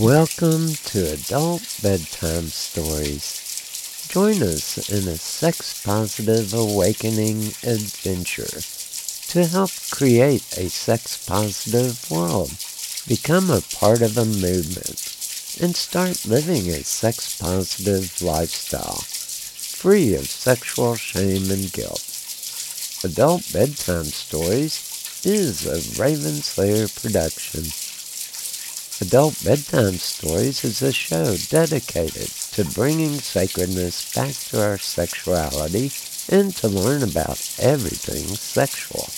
Welcome to Adult Bedtime Stories. Join us in a sex positive awakening adventure to help create a sex positive world. Become a part of a movement and start living a sex positive lifestyle free of sexual shame and guilt. Adult Bedtime Stories is a Raven's Lair production. Adult Bedtime Stories is a show dedicated to bringing sacredness back to our sexuality and to learn about everything sexual.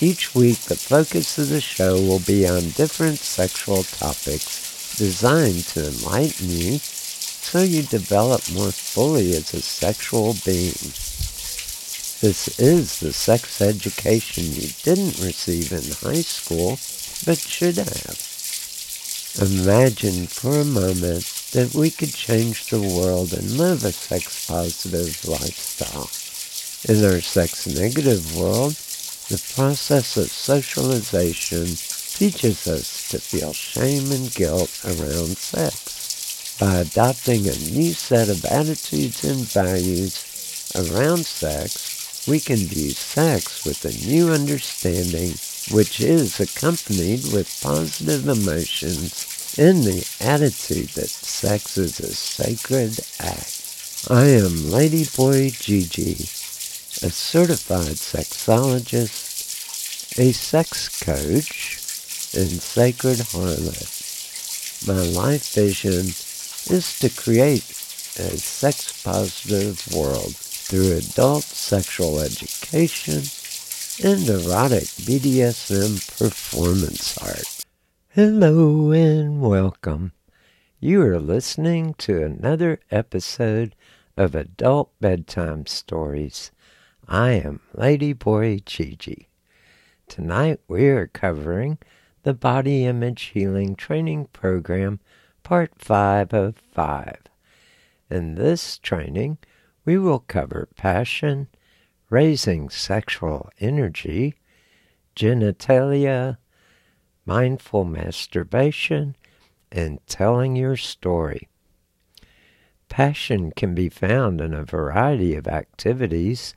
Each week, the focus of the show will be on different sexual topics designed to enlighten you so you develop more fully as a sexual being. This is the sex education you didn't receive in high school, but should have. Imagine for a moment that we could change the world and live a sex positive lifestyle. In our sex negative world, the process of socialization teaches us to feel shame and guilt around sex. By adopting a new set of attitudes and values around sex, we can view sex with a new understanding which is accompanied with positive emotions and the attitude that sex is a sacred act. I am Lady Boy Gigi, a certified sexologist, a sex coach, and sacred harlot. My life vision is to create a sex positive world through adult sexual education and erotic BDSM performance art. Hello and welcome. You are listening to another episode of Adult Bedtime Stories. I am Lady Boy Gigi. Tonight we are covering the Body Image Healing Training Program, Part 5 of 5. In this training, we will cover passion, raising sexual energy, genitalia, mindful masturbation, and telling your story. Passion can be found in a variety of activities.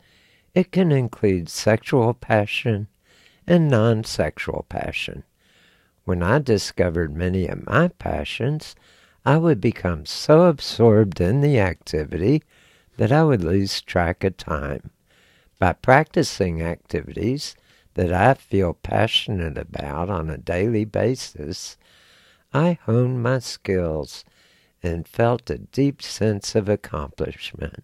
It can include sexual passion and non sexual passion. When I discovered many of my passions, I would become so absorbed in the activity that I would lose track of time. By practicing activities that I feel passionate about on a daily basis, I honed my skills and felt a deep sense of accomplishment.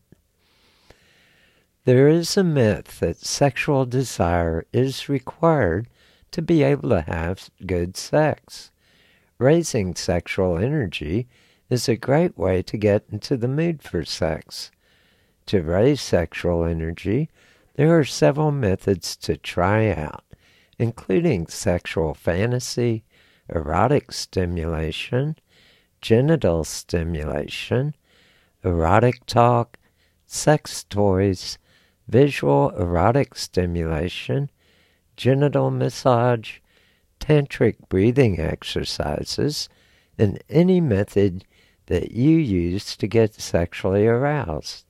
There is a myth that sexual desire is required to be able to have good sex. Raising sexual energy is a great way to get into the mood for sex. To raise sexual energy, there are several methods to try out, including sexual fantasy, erotic stimulation, genital stimulation, erotic talk, sex toys, visual erotic stimulation, genital massage, tantric breathing exercises, and any method that you use to get sexually aroused.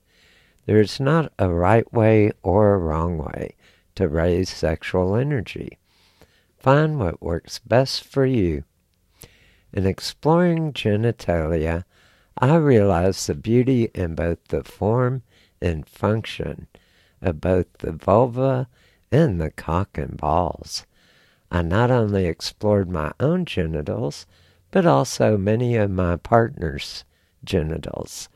There is not a right way or a wrong way to raise sexual energy. Find what works best for you. In exploring genitalia, I realized the beauty in both the form and function of both the vulva and the cock and balls. I not only explored my own genitals, but also many of my partner's genitals.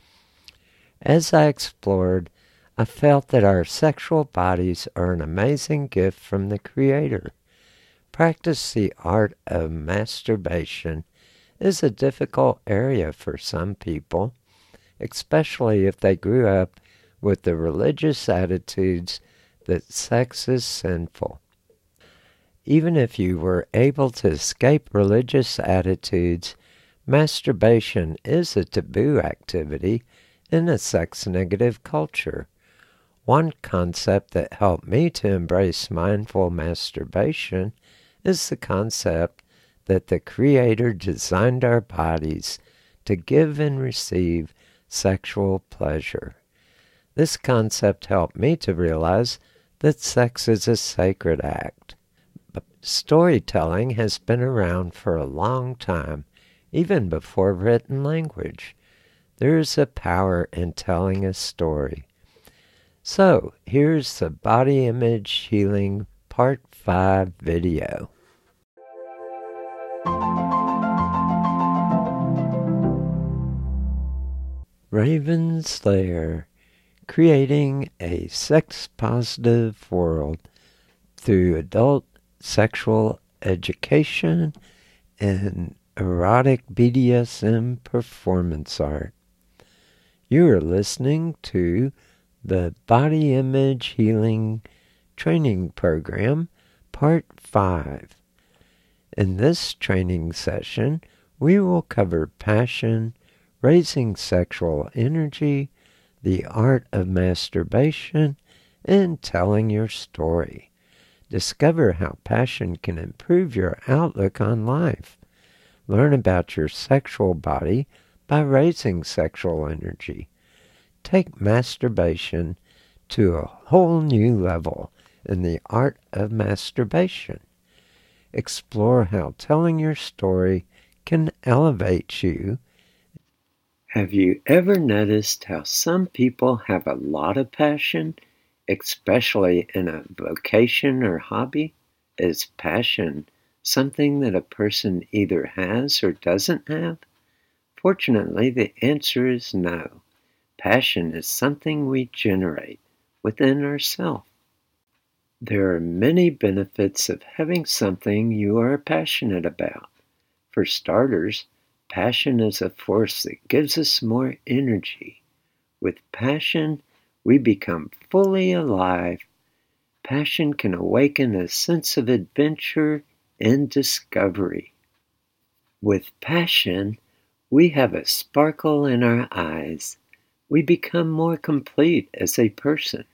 As I explored, I felt that our sexual bodies are an amazing gift from the Creator. Practice the art of masturbation is a difficult area for some people, especially if they grew up with the religious attitudes that sex is sinful. Even if you were able to escape religious attitudes, masturbation is a taboo activity in a sex negative culture. One concept that helped me to embrace mindful masturbation is the concept that the Creator designed our bodies to give and receive sexual pleasure. This concept helped me to realize that sex is a sacred act. But storytelling has been around for a long time, even before written language. There is a power in telling a story. So, here's the Body Image Healing Part 5 video. Raven's Lair creating a sex positive world through adult sexual education and erotic BDSM performance art. You are listening to the Body Image Healing Training Program, Part 5. In this training session, we will cover passion, raising sexual energy, the art of masturbation, and telling your story. Discover how passion can improve your outlook on life. Learn about your sexual body by raising sexual energy. Take masturbation to a whole new level in the art of masturbation. Explore how telling your story can elevate you have you ever noticed how some people have a lot of passion, especially in a vocation or hobby? Is passion something that a person either has or doesn't have? Fortunately, the answer is no. Passion is something we generate within ourselves. There are many benefits of having something you are passionate about. For starters, Passion is a force that gives us more energy. With passion, we become fully alive. Passion can awaken a sense of adventure and discovery. With passion, we have a sparkle in our eyes. We become more complete as a person.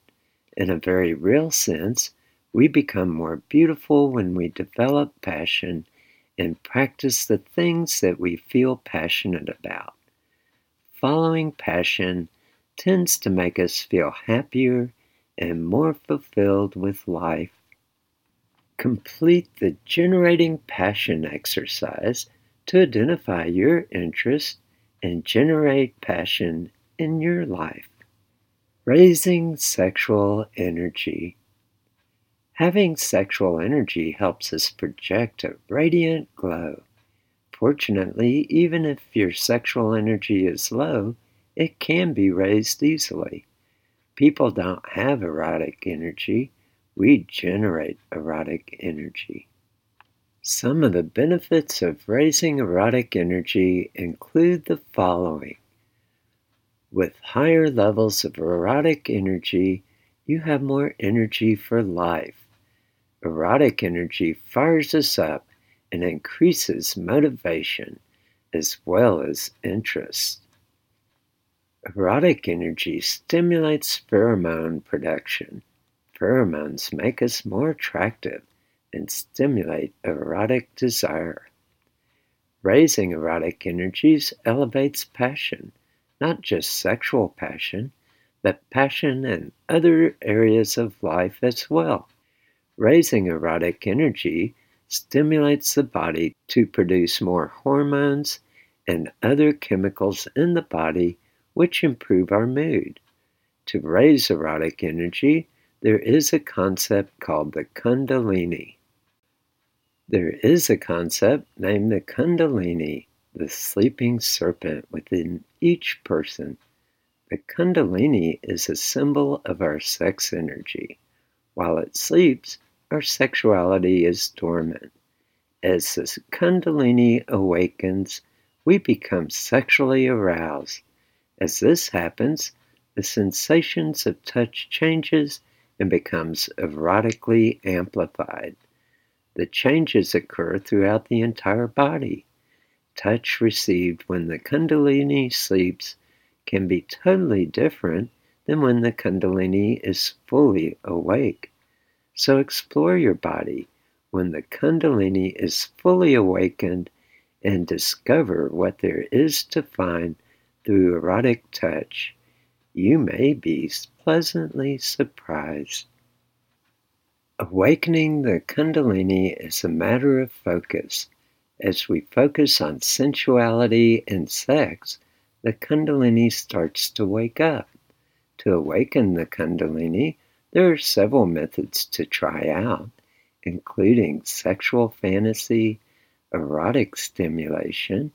In a very real sense, we become more beautiful when we develop passion and practice the things that we feel passionate about. Following passion tends to make us feel happier and more fulfilled with life. Complete the generating passion exercise to identify your interest and generate passion in your life. Raising sexual energy. Having sexual energy helps us project a radiant glow. Fortunately, even if your sexual energy is low, it can be raised easily. People don't have erotic energy, we generate erotic energy. Some of the benefits of raising erotic energy include the following. With higher levels of erotic energy, you have more energy for life. Erotic energy fires us up and increases motivation as well as interest. Erotic energy stimulates pheromone production. Pheromones make us more attractive and stimulate erotic desire. Raising erotic energies elevates passion, not just sexual passion, but passion in other areas of life as well. Raising erotic energy stimulates the body to produce more hormones and other chemicals in the body which improve our mood. To raise erotic energy, there is a concept called the Kundalini. There is a concept named the Kundalini, the sleeping serpent within each person. The Kundalini is a symbol of our sex energy. While it sleeps, our sexuality is dormant. As the Kundalini awakens, we become sexually aroused. As this happens, the sensations of touch changes and becomes erotically amplified. The changes occur throughout the entire body. Touch received when the Kundalini sleeps can be totally different than when the Kundalini is fully awake. So explore your body when the Kundalini is fully awakened and discover what there is to find through erotic touch, you may be pleasantly surprised. Awakening the Kundalini is a matter of focus. As we focus on sensuality and sex, the Kundalini starts to wake up. To awaken the Kundalini, there are several methods to try out, including sexual fantasy, erotic stimulation,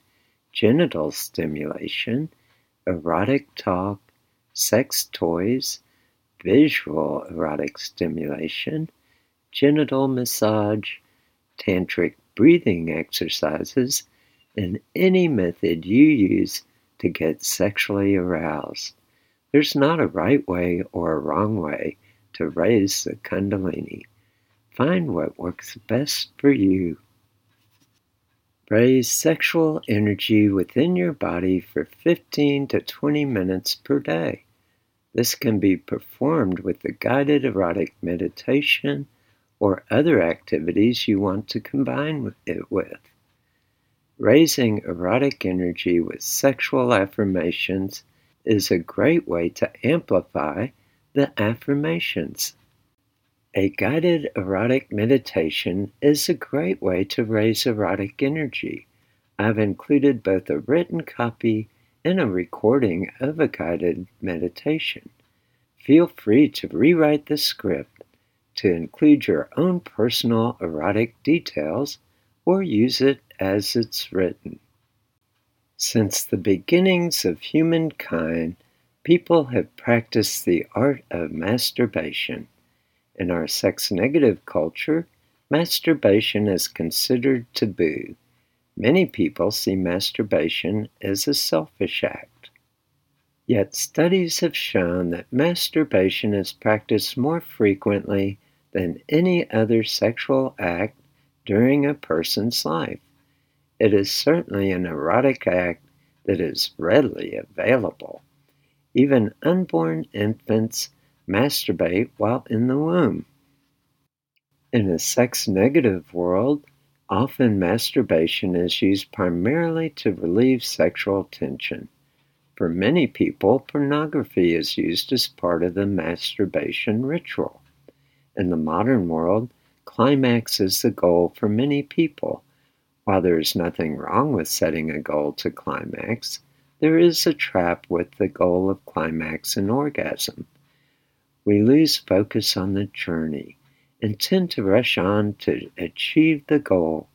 genital stimulation, erotic talk, sex toys, visual erotic stimulation, genital massage, tantric breathing exercises, and any method you use to get sexually aroused. There's not a right way or a wrong way to raise the Kundalini. Find what works best for you. Raise sexual energy within your body for 15 to 20 minutes per day. This can be performed with the guided erotic meditation or other activities you want to combine it with. Raising erotic energy with sexual affirmations is a great way to amplify the affirmations. A guided erotic meditation is a great way to raise erotic energy. I've included both a written copy and a recording of a guided meditation. Feel free to rewrite the script to include your own personal erotic details or use it as it's written. Since the beginnings of humankind, people have practiced the art of masturbation. In our sex negative culture, masturbation is considered taboo. Many people see masturbation as a selfish act. Yet studies have shown that masturbation is practiced more frequently than any other sexual act during a person's life. It is certainly an erotic act that is readily available. Even unborn infants masturbate while in the womb. In a sex negative world, often masturbation is used primarily to relieve sexual tension. For many people, pornography is used as part of the masturbation ritual. In the modern world, climax is the goal for many people. While there is nothing wrong with setting a goal to climax, there is a trap with the goal of climax and orgasm. We lose focus on the journey and tend to rush on to achieve the goal.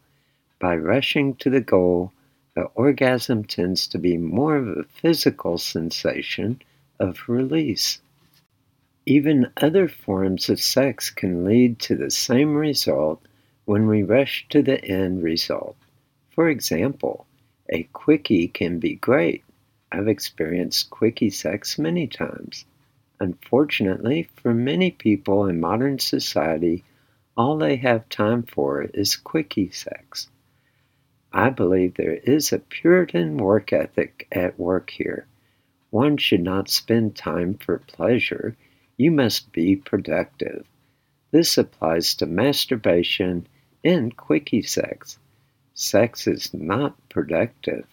By rushing to the goal, the orgasm tends to be more of a physical sensation of release. Even other forms of sex can lead to the same result when we rush to the end result. For example, a quickie can be great. I've experienced quickie sex many times. Unfortunately, for many people in modern society, all they have time for is quickie sex. I believe there is a Puritan work ethic at work here. One should not spend time for pleasure. You must be productive. This applies to masturbation and quickie sex. Sex is not productive.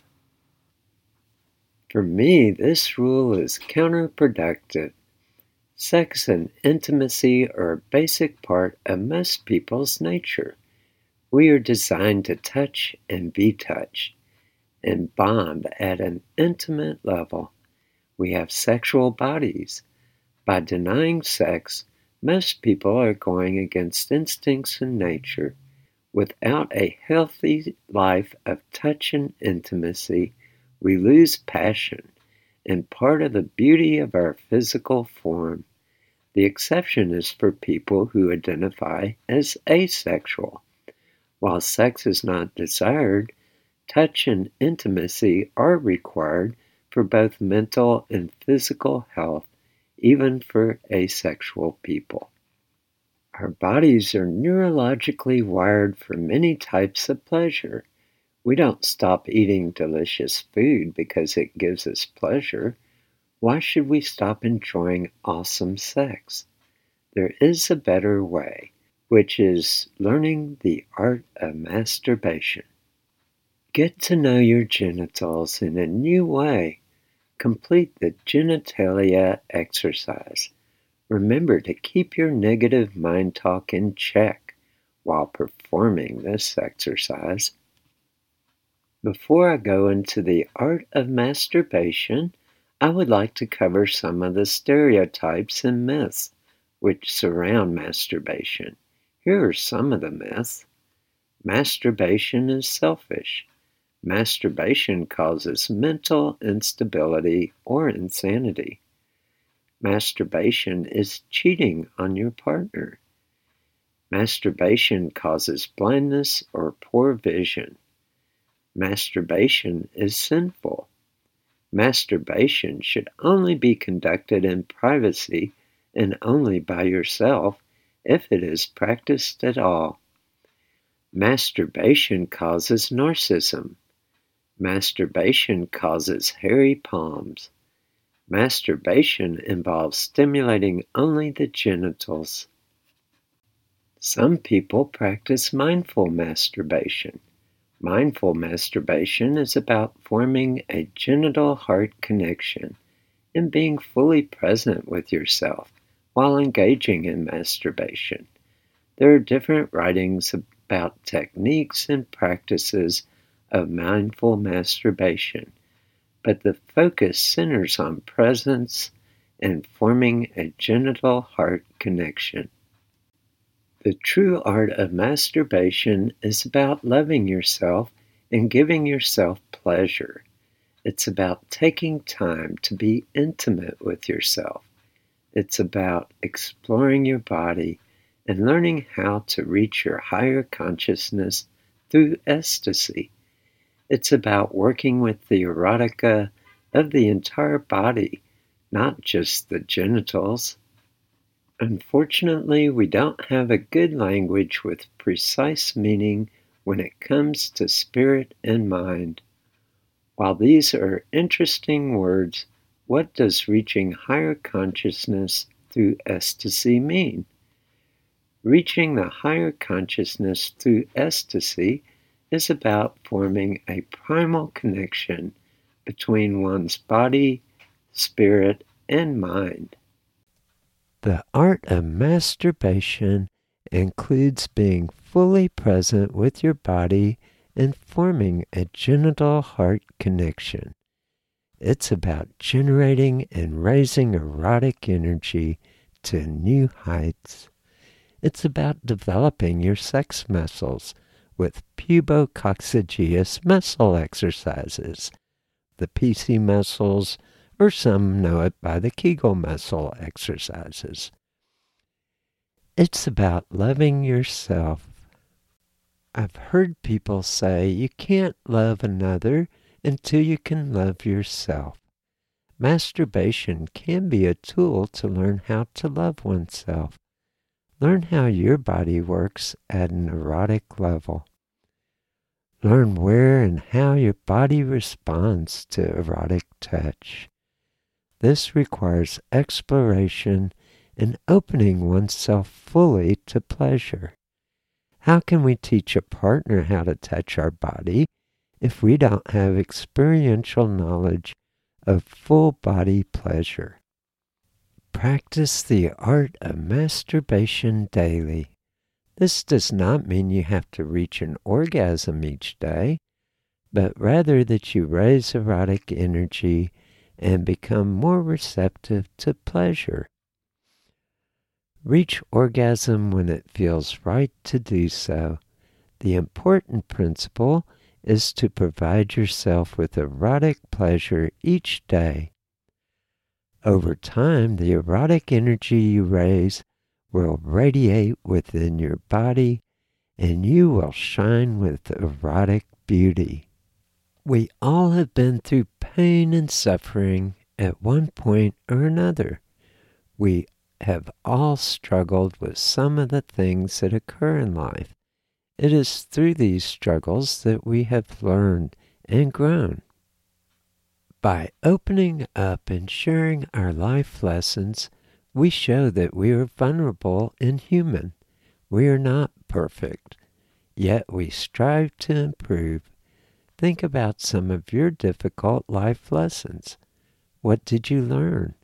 For me, this rule is counterproductive. Sex and intimacy are a basic part of most people's nature. We are designed to touch and be touched and bond at an intimate level. We have sexual bodies. By denying sex, most people are going against instincts in nature. Without a healthy life of touch and intimacy, we lose passion and part of the beauty of our physical form. The exception is for people who identify as asexual. While sex is not desired, touch and intimacy are required for both mental and physical health, even for asexual people. Our bodies are neurologically wired for many types of pleasure. We don't stop eating delicious food because it gives us pleasure. Why should we stop enjoying awesome sex? There is a better way. which is learning the art of masturbation. Get to know your genitals in a new way. Complete the genitalia exercise. Remember to keep your negative mind talk in check while performing this exercise. Before I go into the art of masturbation, I would like to cover some of the stereotypes and myths which surround masturbation. Here are some of the myths. Masturbation is selfish. Masturbation causes mental instability or insanity. Masturbation is cheating on your partner. Masturbation causes blindness or poor vision. Masturbation is sinful. Masturbation should only be conducted in privacy and only by yourself if it is practiced at all. Masturbation causes narcissism. Masturbation causes hairy palms. Masturbation involves stimulating only the genitals. Some people practice mindful masturbation. Mindful masturbation is about forming a genital heart connection and being fully present with yourself while engaging in masturbation. There are different writings about techniques and practices of mindful masturbation, but the focus centers on presence and forming a genital heart connection. The true art of masturbation is about loving yourself and giving yourself pleasure. It's about taking time to be intimate with yourself. It's about exploring your body and learning how to reach your higher consciousness through ecstasy. It's about working with the erotica of the entire body, not just the genitals. Unfortunately, we don't have a good language with precise meaning when it comes to spirit and mind. While these are interesting words, what does reaching higher consciousness through ecstasy mean? Reaching the higher consciousness through ecstasy is about forming a primal connection between one's body, spirit, and mind. The art of masturbation includes being fully present with your body and forming a genital heart connection. It's about generating and raising erotic energy to new heights. It's about developing your sex muscles with pubococcygeus muscle exercises, the PC muscles or some know it by the Kegel muscle exercises. It's about loving yourself. I've heard people say you can't love another until you can love yourself. Masturbation can be a tool to learn how to love oneself. Learn how your body works at an erotic level. Learn where and how your body responds to erotic touch. This requires exploration and opening oneself fully to pleasure. How can we teach a partner how to touch our body if we don't have experiential knowledge of full body pleasure? Practice the art of masturbation daily. This does not mean you have to reach an orgasm each day, but rather that you raise erotic energy and become more receptive to pleasure. Reach orgasm when it feels right to do so. The important principle is to provide yourself with erotic pleasure each day. Over time, the erotic energy you raise will radiate within your body and you will shine with erotic beauty. We all have been through pain and suffering at one point or another. We have all struggled with some of the things that occur in life. It is through these struggles that we have learned and grown. By opening up and sharing our life lessons, we show that we are vulnerable and human. We are not perfect, yet we strive to improve. Think about some of your difficult life lessons. What did you learn?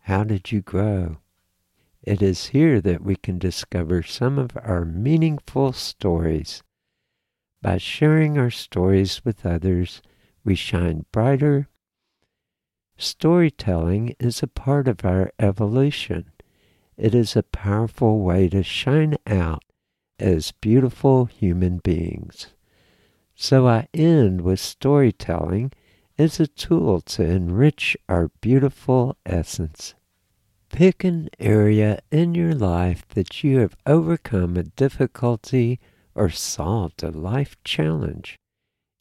How did you grow? It is here that we can discover some of our meaningful stories. By sharing our stories with others, we shine brighter. Storytelling is a part of our evolution. It is a powerful way to shine out as beautiful human beings. So I end with storytelling as a tool to enrich our beautiful essence. Pick an area in your life that you have overcome a difficulty or solved a life challenge.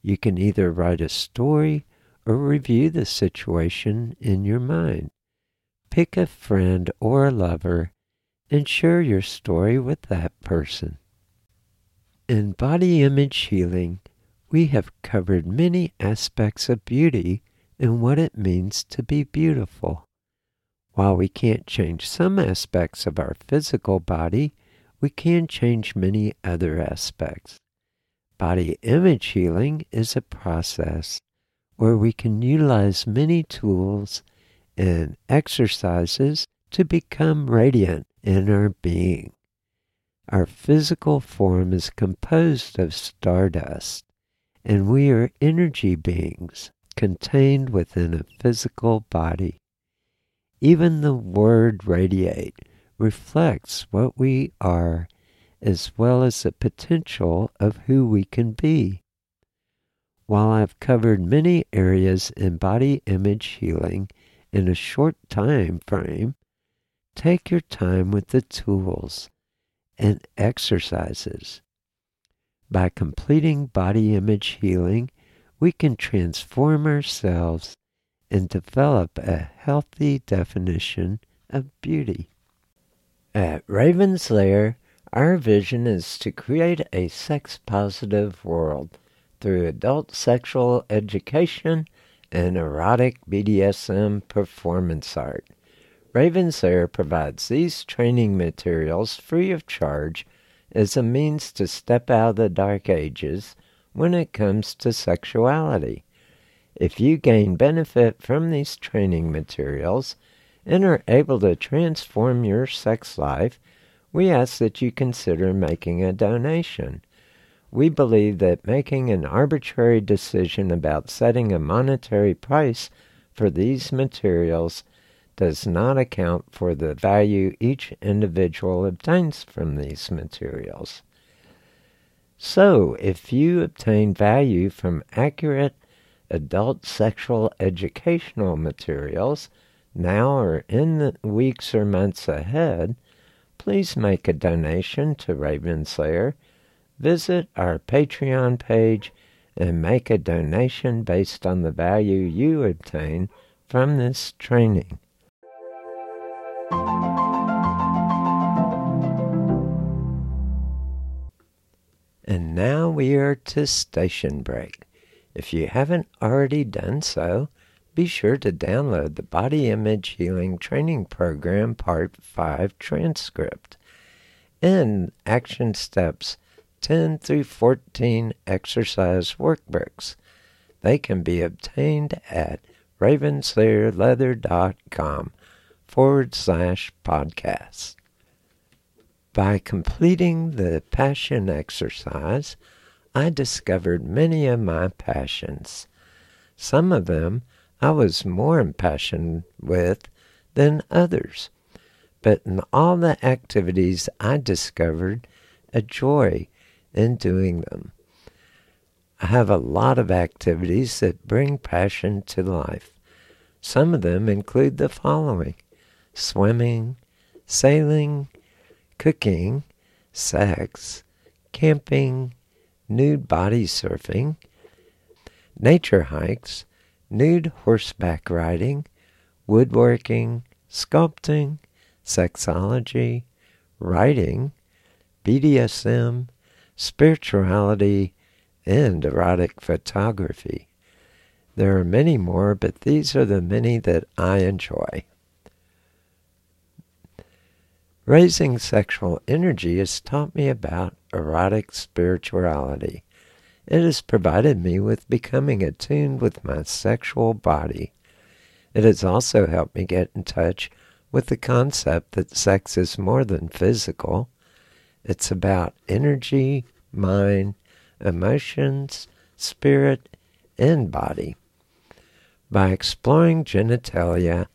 You can either write a story or review the situation in your mind. Pick a friend or a lover and share your story with that person. In body image healing, we have covered many aspects of beauty and what it means to be beautiful. While we can't change some aspects of our physical body, we can change many other aspects. Body image healing is a process where we can utilize many tools and exercises to become radiant in our being. Our physical form is composed of stardust, and we are energy beings contained within a physical body. Even the word radiate reflects what we are as well as the potential of who we can be. While I've covered many areas in body image healing in a short time frame, take your time with the tools and exercises. By completing body image healing, we can transform ourselves and develop a healthy definition of beauty. At Raven's Lair, our vision is to create a sex positive world through adult sexual education and erotic BDSM performance art. Raven's Lair provides these training materials free of charge as a means to step out of the dark ages when it comes to sexuality. If you gain benefit from these training materials and are able to transform your sex life, we ask that you consider making a donation. We believe that making an arbitrary decision about setting a monetary price for these materials does not account for the value each individual obtains from these materials. So, if you obtain value from accurate adult sexual educational materials now or in the weeks or months ahead, please make a donation to Raven's Lair. Visit our Patreon page and make a donation based on the value you obtain from this training. And now we are to station break. If you haven't already done so, be sure to download the Body Image Healing Training Program Part 5 transcript and Action Steps 10 through 14 exercise workbooks. They can be obtained at ravenslairleather.com forward slash podcast. By completing the passion exercise, I discovered many of my passions. Some of them I was more impassioned with than others. But in all the activities, I discovered a joy in doing them. I have a lot of activities that bring passion to life. Some of them include the following swimming, sailing, cooking, sex, camping, nude body surfing, nature hikes, nude horseback riding, woodworking, sculpting, sexology, writing, BDSM, spirituality, and erotic photography. There are many more, but these are the many that I enjoy. Raising sexual energy has taught me about erotic spirituality. It has provided me with becoming attuned with my sexual body. It has also helped me get in touch with the concept that sex is more than physical. It's about energy, mind, emotions, spirit, and body. By exploring genitalia,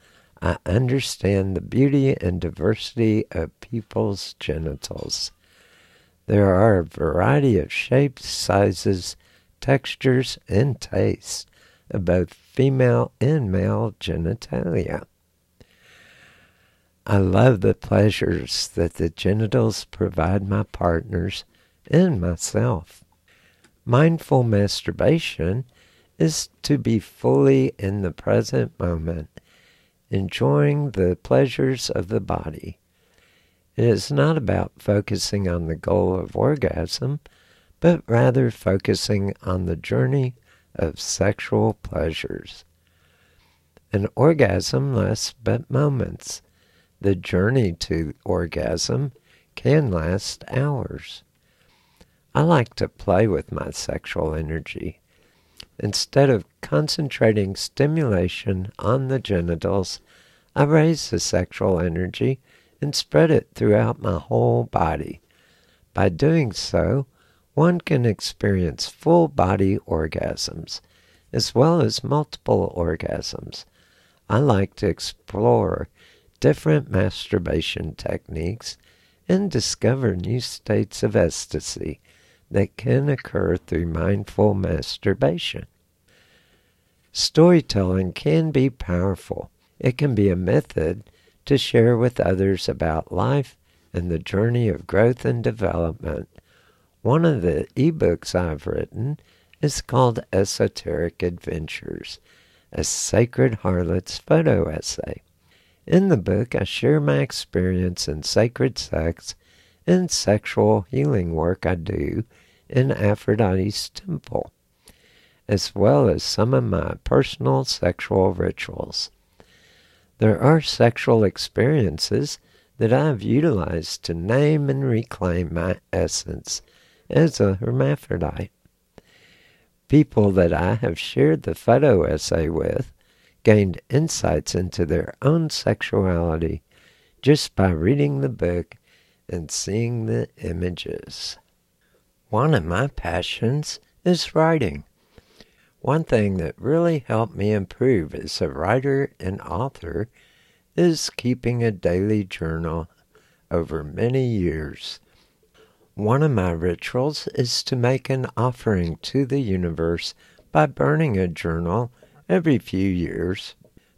I understand the beauty and diversity of people's genitals. There are a variety of shapes, sizes, textures, and tastes of both female and male genitalia. I love the pleasures that the genitals provide my partners and myself. Mindful masturbation is to be fully in the present moment, enjoying the pleasures of the body. It is not about focusing on the goal of orgasm, but rather focusing on the journey of sexual pleasures. An orgasm lasts but moments. The journey to orgasm can last hours. I like to play with my sexual energy. Instead of concentrating stimulation on the genitals, I raise the sexual energy and spread it throughout my whole body. By doing so, one can experience full body orgasms as well as multiple orgasms. I like to explore different masturbation techniques and discover new states of ecstasy that can occur through mindful masturbation. Storytelling can be powerful. It can be a method to share with others about life and the journey of growth and development. One of the ebooks I've written is called Esoteric Adventures, a Sacred Harlot's photo essay. In the book, I share my experience in sacred sex and sexual healing work I do in Aphrodite's temple, as well as some of my personal sexual rituals. There are sexual experiences that I have utilized to name and reclaim my essence as a hermaphrodite. People that I have shared the photo essay with gained insights into their own sexuality just by reading the book and seeing the images. One of my passions is writing. One thing that really helped me improve as a writer and author is keeping a daily journal over many years. One of my rituals is to make an offering to the universe by burning a journal every few years.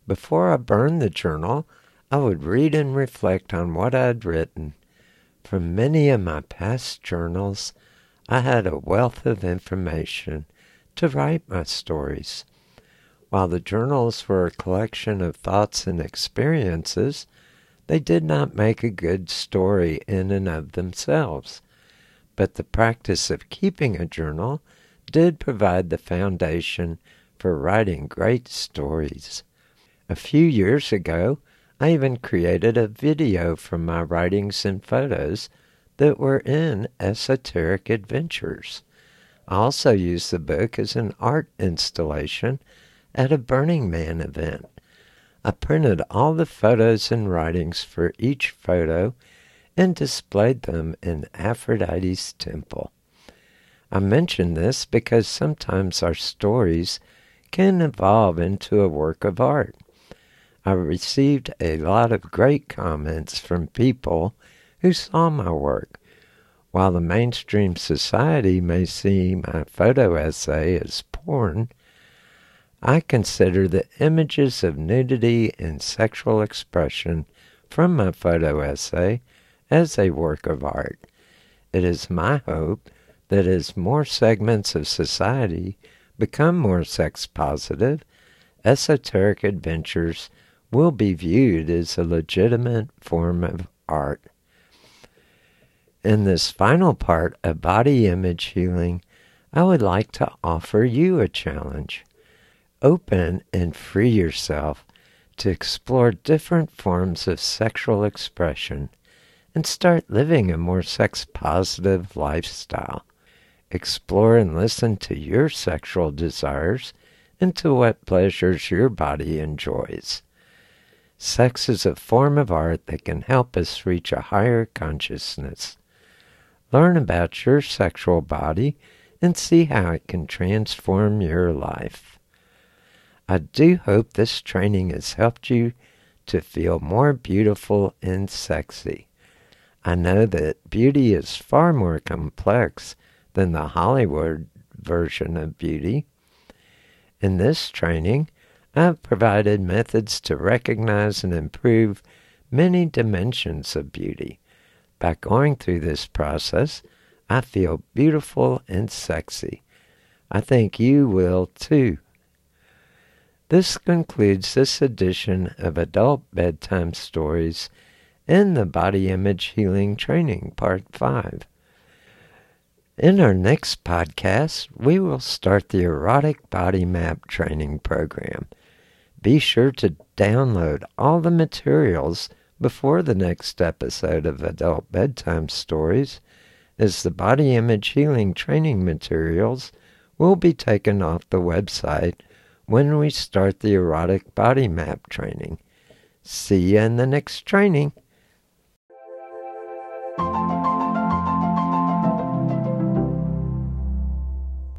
Before I burned the journal, I would read and reflect on what I had written. From many of my past journals, I had a wealth of information to write my stories. While the journals were a collection of thoughts and experiences, they did not make a good story in and of themselves. But the practice of keeping a journal did provide the foundation for writing great stories. A few years ago, I even created a video from my writings and photos that were in Esoteric Adventures. I also used the book as an art installation at a Burning Man event. I printed all the photos and writings for each photo and displayed them in Aphrodite's temple. I mention this because sometimes our stories can evolve into a work of art. I received a lot of great comments from people who saw my work. While the mainstream society may see my photo essay as porn, I consider the images of nudity and sexual expression from my photo essay as a work of art. It is my hope that as more segments of society become more sex positive, esoteric adventures will be viewed as a legitimate form of art. In this final part of body image healing, I would like to offer you a challenge. Open and free yourself to explore different forms of sexual expression and start living a more sex positive lifestyle. Explore and listen to your sexual desires and to what pleasures your body enjoys. Sex is a form of art that can help us reach a higher consciousness. Learn about your sexual body and see how it can transform your life. I do hope this training has helped you to feel more beautiful and sexy. I know that beauty is far more complex than the Hollywood version of beauty. In this training, I've provided methods to recognize and improve many dimensions of beauty. By going through this process, I feel beautiful and sexy. I think you will too. This concludes this edition of Adult Bedtime Stories in the Body Image Healing Training, Part 5. In our next podcast, we will start the Erotic Body Map Training Program. Be sure to download all the materials before the next episode of Adult Bedtime Stories, as the Body Image Healing Training materials will be taken off the website when we start the Erotic Body Map Training. See you in the next training.